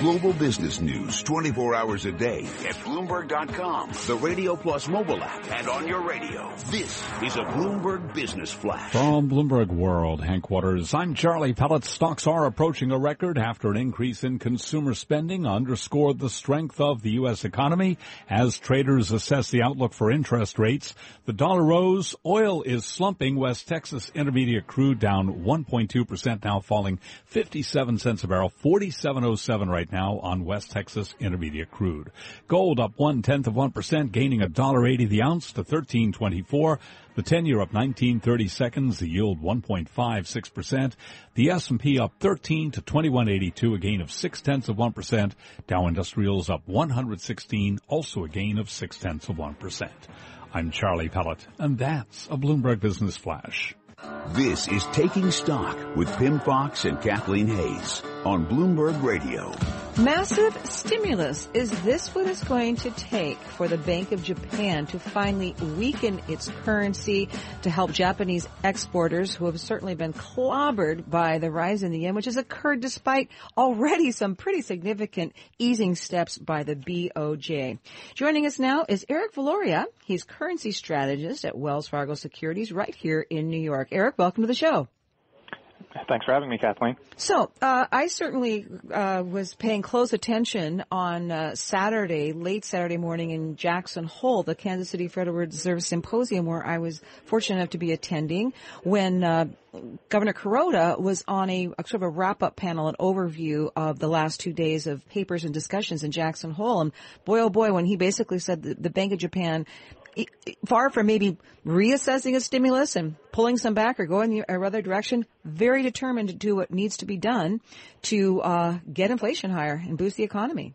Global business news 24 hours a day at Bloomberg.com, the Radio Plus mobile app, and on your radio. This is a Bloomberg Business Flash. From Bloomberg World Hank headquarters, I'm Charlie Pellet. Stocks are approaching a record after an increase in consumer spending underscored the strength of the U.S. economy as traders assess the outlook for interest rates. The dollar rose. Oil is slumping. West Texas Intermediate crude down 1.2% now falling 57 cents a barrel, 47.07 right right now on West Texas Intermediate crude. Gold up one tenth of one percent, gaining a dollar eighty the ounce to thirteen twenty four. The ten year up nineteen thirty seconds, the yield one point five six percent. The S and P up thirteen to twenty one eighty two, a gain of six tenths of one percent. Dow Industrials up one hundred sixteen, also a gain of six tenths of one percent. I'm Charlie Pellet, and that's a Bloomberg Business Flash. This is Taking Stock with Pimm Fox and Kathleen Hays on Bloomberg Radio. Massive stimulus. Is this what it's going to take for the Bank of Japan to finally weaken its currency to help Japanese exporters who have certainly been clobbered by the rise in the yen, which has occurred despite already some pretty significant easing steps by the BOJ. Joining us now is Eric Viloria. He's currency strategist at Wells Fargo Securities right here in New York. Eric, welcome to the show. Thanks for having me, Kathleen. So, uh, I certainly uh, was paying close attention on uh, Saturday, late Saturday morning in Jackson Hole, the Kansas City Federal Reserve Symposium, where I was fortunate enough to be attending when uh, Governor Kuroda was on a, a, sort of a wrap-up panel, an overview of the last two days of papers and discussions in Jackson Hole. And boy, oh boy, when he basically said that the Bank of Japan far from maybe reassessing a stimulus and pulling some back or going in the other direction, very determined to do what needs to be done to uh, get inflation higher and boost the economy.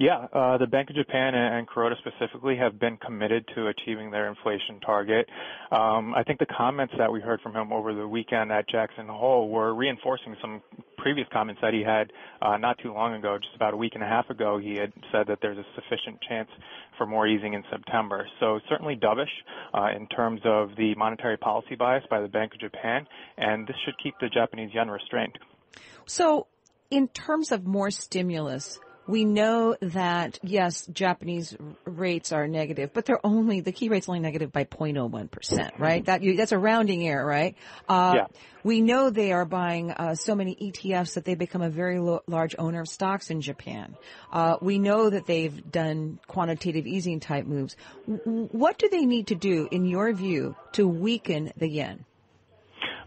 Yeah, uh, the Bank of Japan and, Kuroda specifically have been committed to achieving their inflation target. Um, I think the comments that we heard from him over the weekend at Jackson Hole were reinforcing some previous comments that he had uh, not too long ago, just about a week and a half ago. He had said that there's a sufficient chance for more easing in September. So certainly dovish uh, in terms of the monetary policy bias by the Bank of Japan, and this should keep the Japanese yen restrained. So, in terms of more stimulus, we know that yes, Japanese rates are negative, but they're only the key rate's only negative by 0.01 percent, right? That you, that's a rounding error, right? Uh, yeah. We know they are buying uh, so many ETFs that they become a very lo- large owner of stocks in Japan. Uh, we know that they've done quantitative easing type moves. W- what do they need to do, in your view, to weaken the yen?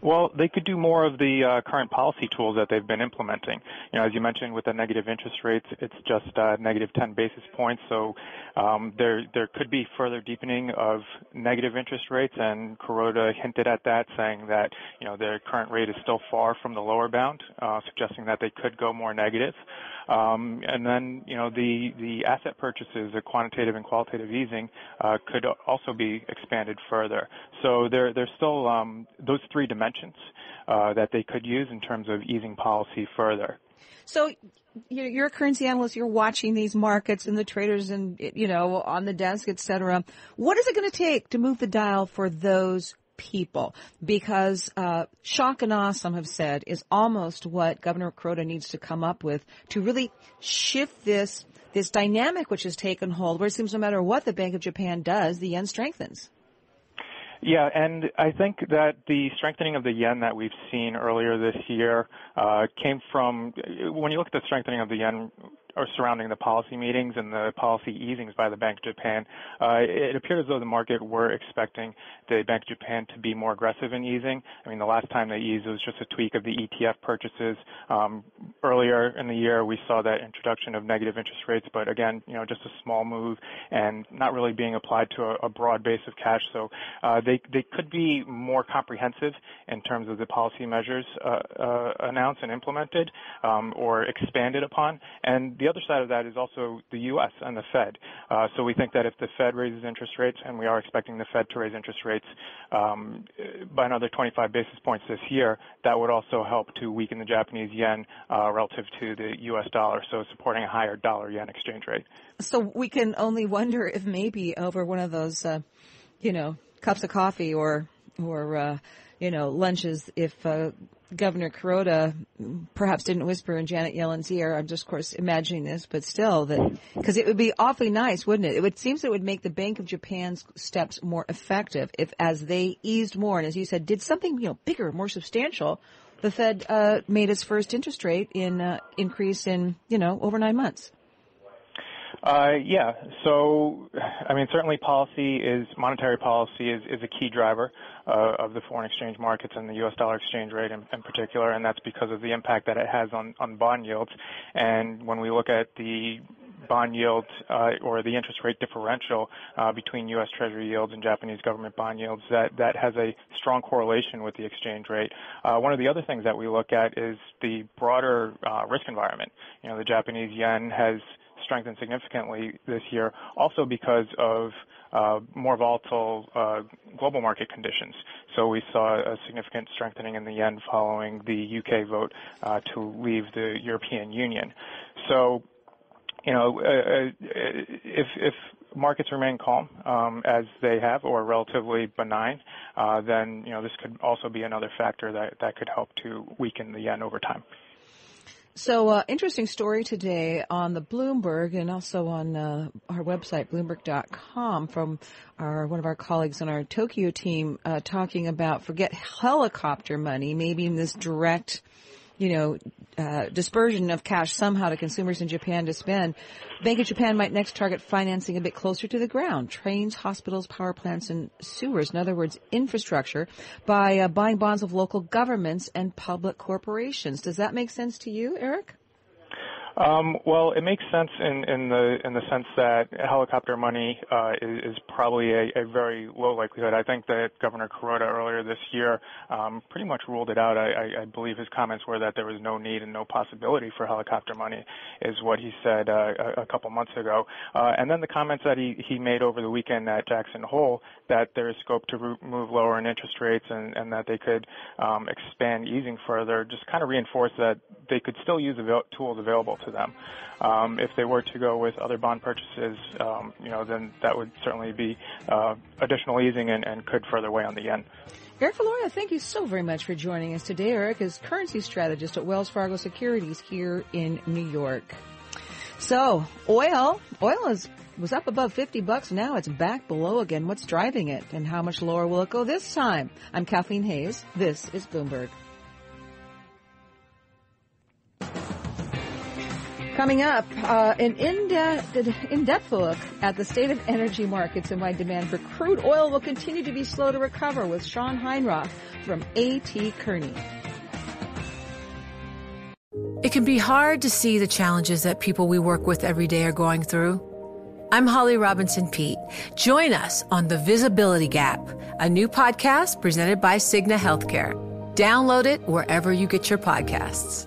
Well, they could do more of the uh, current policy tools that they've been implementing. You know, as you mentioned, with the negative interest rates, it's just uh, negative 10 basis points. So um, there there could be further deepening of negative interest rates, and Kuroda hinted at that, saying that you know their current rate is still far from the lower bound, uh, suggesting that they could go more negative. Um, and then, you know, the, asset purchases, the quantitative and qualitative easing, uh, could also be expanded further. So there, there's still um, those three dimensions uh, that they could use in terms of easing policy further. So you're a currency analyst. You're watching these markets and the traders, and you know on the desk, et cetera. What is it going to take to move the dial for those people because uh, shock and awe, some have said, is almost what Governor Kuroda needs to come up with to really shift this this dynamic which has taken hold, where it seems no matter what the Bank of Japan does, the yen strengthens. Yeah, and I think that the strengthening of the yen that we've seen earlier this year uh, came from when you look at the strengthening of the yen or surrounding the policy meetings and the policy easings by the Bank of Japan, uh, it appeared as though the market were expecting the Bank of Japan to be more aggressive in easing. I mean, the last time they eased it was just a tweak of the ETF purchases. Um, earlier in the year, we saw that introduction of negative interest rates, but again, you know, just a small move and not really being applied to a, a broad base of cash. So uh, they they could be more comprehensive in terms of the policy measures uh, uh announced and implemented um, or expanded upon. And the other side of that is also the U.S. and the Fed. Uh, so we think that if the Fed raises interest rates, and we are expecting the Fed to raise interest rates um, by another 25 basis points this year, that would also help to weaken the Japanese yen uh, relative to the U.S. dollar, so supporting a higher dollar yen exchange rate. So we can only wonder if maybe over one of those, uh, you know, cups of coffee or or uh, you know lunches, if uh, Governor Kuroda perhaps didn't whisper in Janet Yellen's ear. I'm just, of course, imagining this, but still, that because it would be awfully nice, wouldn't it? It would seems it would make the Bank of Japan's steps more effective if, as they eased more, and as you said, did something you know bigger, more substantial. The Fed uh, made its first interest rate in uh, increase in you know over nine months. Uh, yeah. So, I mean, certainly policy is monetary policy is, is a key driver uh, of the foreign exchange markets and the U.S. dollar exchange rate in, in, particular, and that's because of the impact that it has on, on bond yields. And when we look at the bond yield uh, or the interest rate differential uh, between U.S. Treasury yields and Japanese government bond yields, that, that has a strong correlation with the exchange rate. Uh, one of the other things that we look at is the broader uh, risk environment. You know, the Japanese yen has strengthened significantly this year, also because of uh, more volatile uh, global market conditions. So we saw a significant strengthening in the yen following the UK vote uh, to leave the European Union. So, you know, uh, uh, if, if markets remain calm um, as they have or relatively benign, uh, then you know this could also be another factor that that could help to weaken the yen over time. So, uh, interesting story today on the Bloomberg and also on uh, our website, Bloomberg.com, from our one of our colleagues on our Tokyo team, uh, talking about forget helicopter money, maybe in this direct you know, uh, dispersion of cash somehow to consumers in Japan to spend, Bank of Japan might next target financing a bit closer to the ground, trains, hospitals, power plants, and sewers. In other words, infrastructure by uh, buying bonds of local governments and public corporations. Does that make sense to you, Eric? Um, well, it makes sense in, the in the sense that helicopter money uh, is, probably a, very low likelihood. I think that Governor Kuroda earlier this year um, pretty much ruled it out. I, believe his comments were that there was no need and no possibility for helicopter money, is what he said uh, a, couple months ago. Uh, and then the comments that he, he made over the weekend at Jackson Hole that there is scope to move lower in interest rates and, and that they could um, expand easing further just kind of reinforce that they could still use the tools available to them. Um, if they were to go with other bond purchases, um, you know, then that would certainly be uh, additional easing and, and, could further weigh on the yen. Eric Viloria, thank you so very much for joining us today. Eric is currency strategist at Wells Fargo Securities here in New York. So, oil, oil is was up above 50 bucks. Now it's back below again. What's driving it and how much lower will it go this time? I'm Kathleen Hays. This is Bloomberg. Coming up, uh, an in-depth, look at the state of energy markets and why demand for crude oil will continue to be slow to recover with Sean Heinroth from A.T. Kearney. It can be hard to see the challenges that people we work with every day are going through. I'm Holly Robinson Peete. Join us on The Visibility Gap, a new podcast presented by Cigna Healthcare. Download it wherever you get your podcasts.